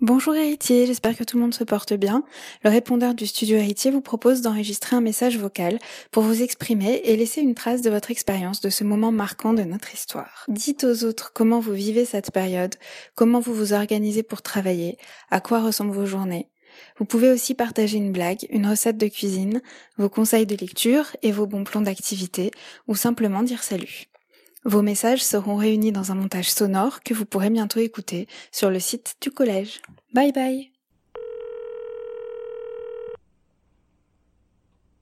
Bonjour héritier, j'espère que tout le monde se porte bien. Le répondeur du studio héritier vous propose d'enregistrer un message vocal pour vous exprimer et laisser une trace de votre expérience de ce moment marquant de notre histoire. Dites aux autres comment vous vivez cette période, comment vous vous organisez pour travailler, à quoi ressemblent vos journées. Vous pouvez aussi partager une blague, une recette de cuisine, vos conseils de lecture et vos bons plans d'activité, ou simplement dire salut. Vos messages seront réunis dans un montage sonore que vous pourrez bientôt écouter sur le site du collège. Bye bye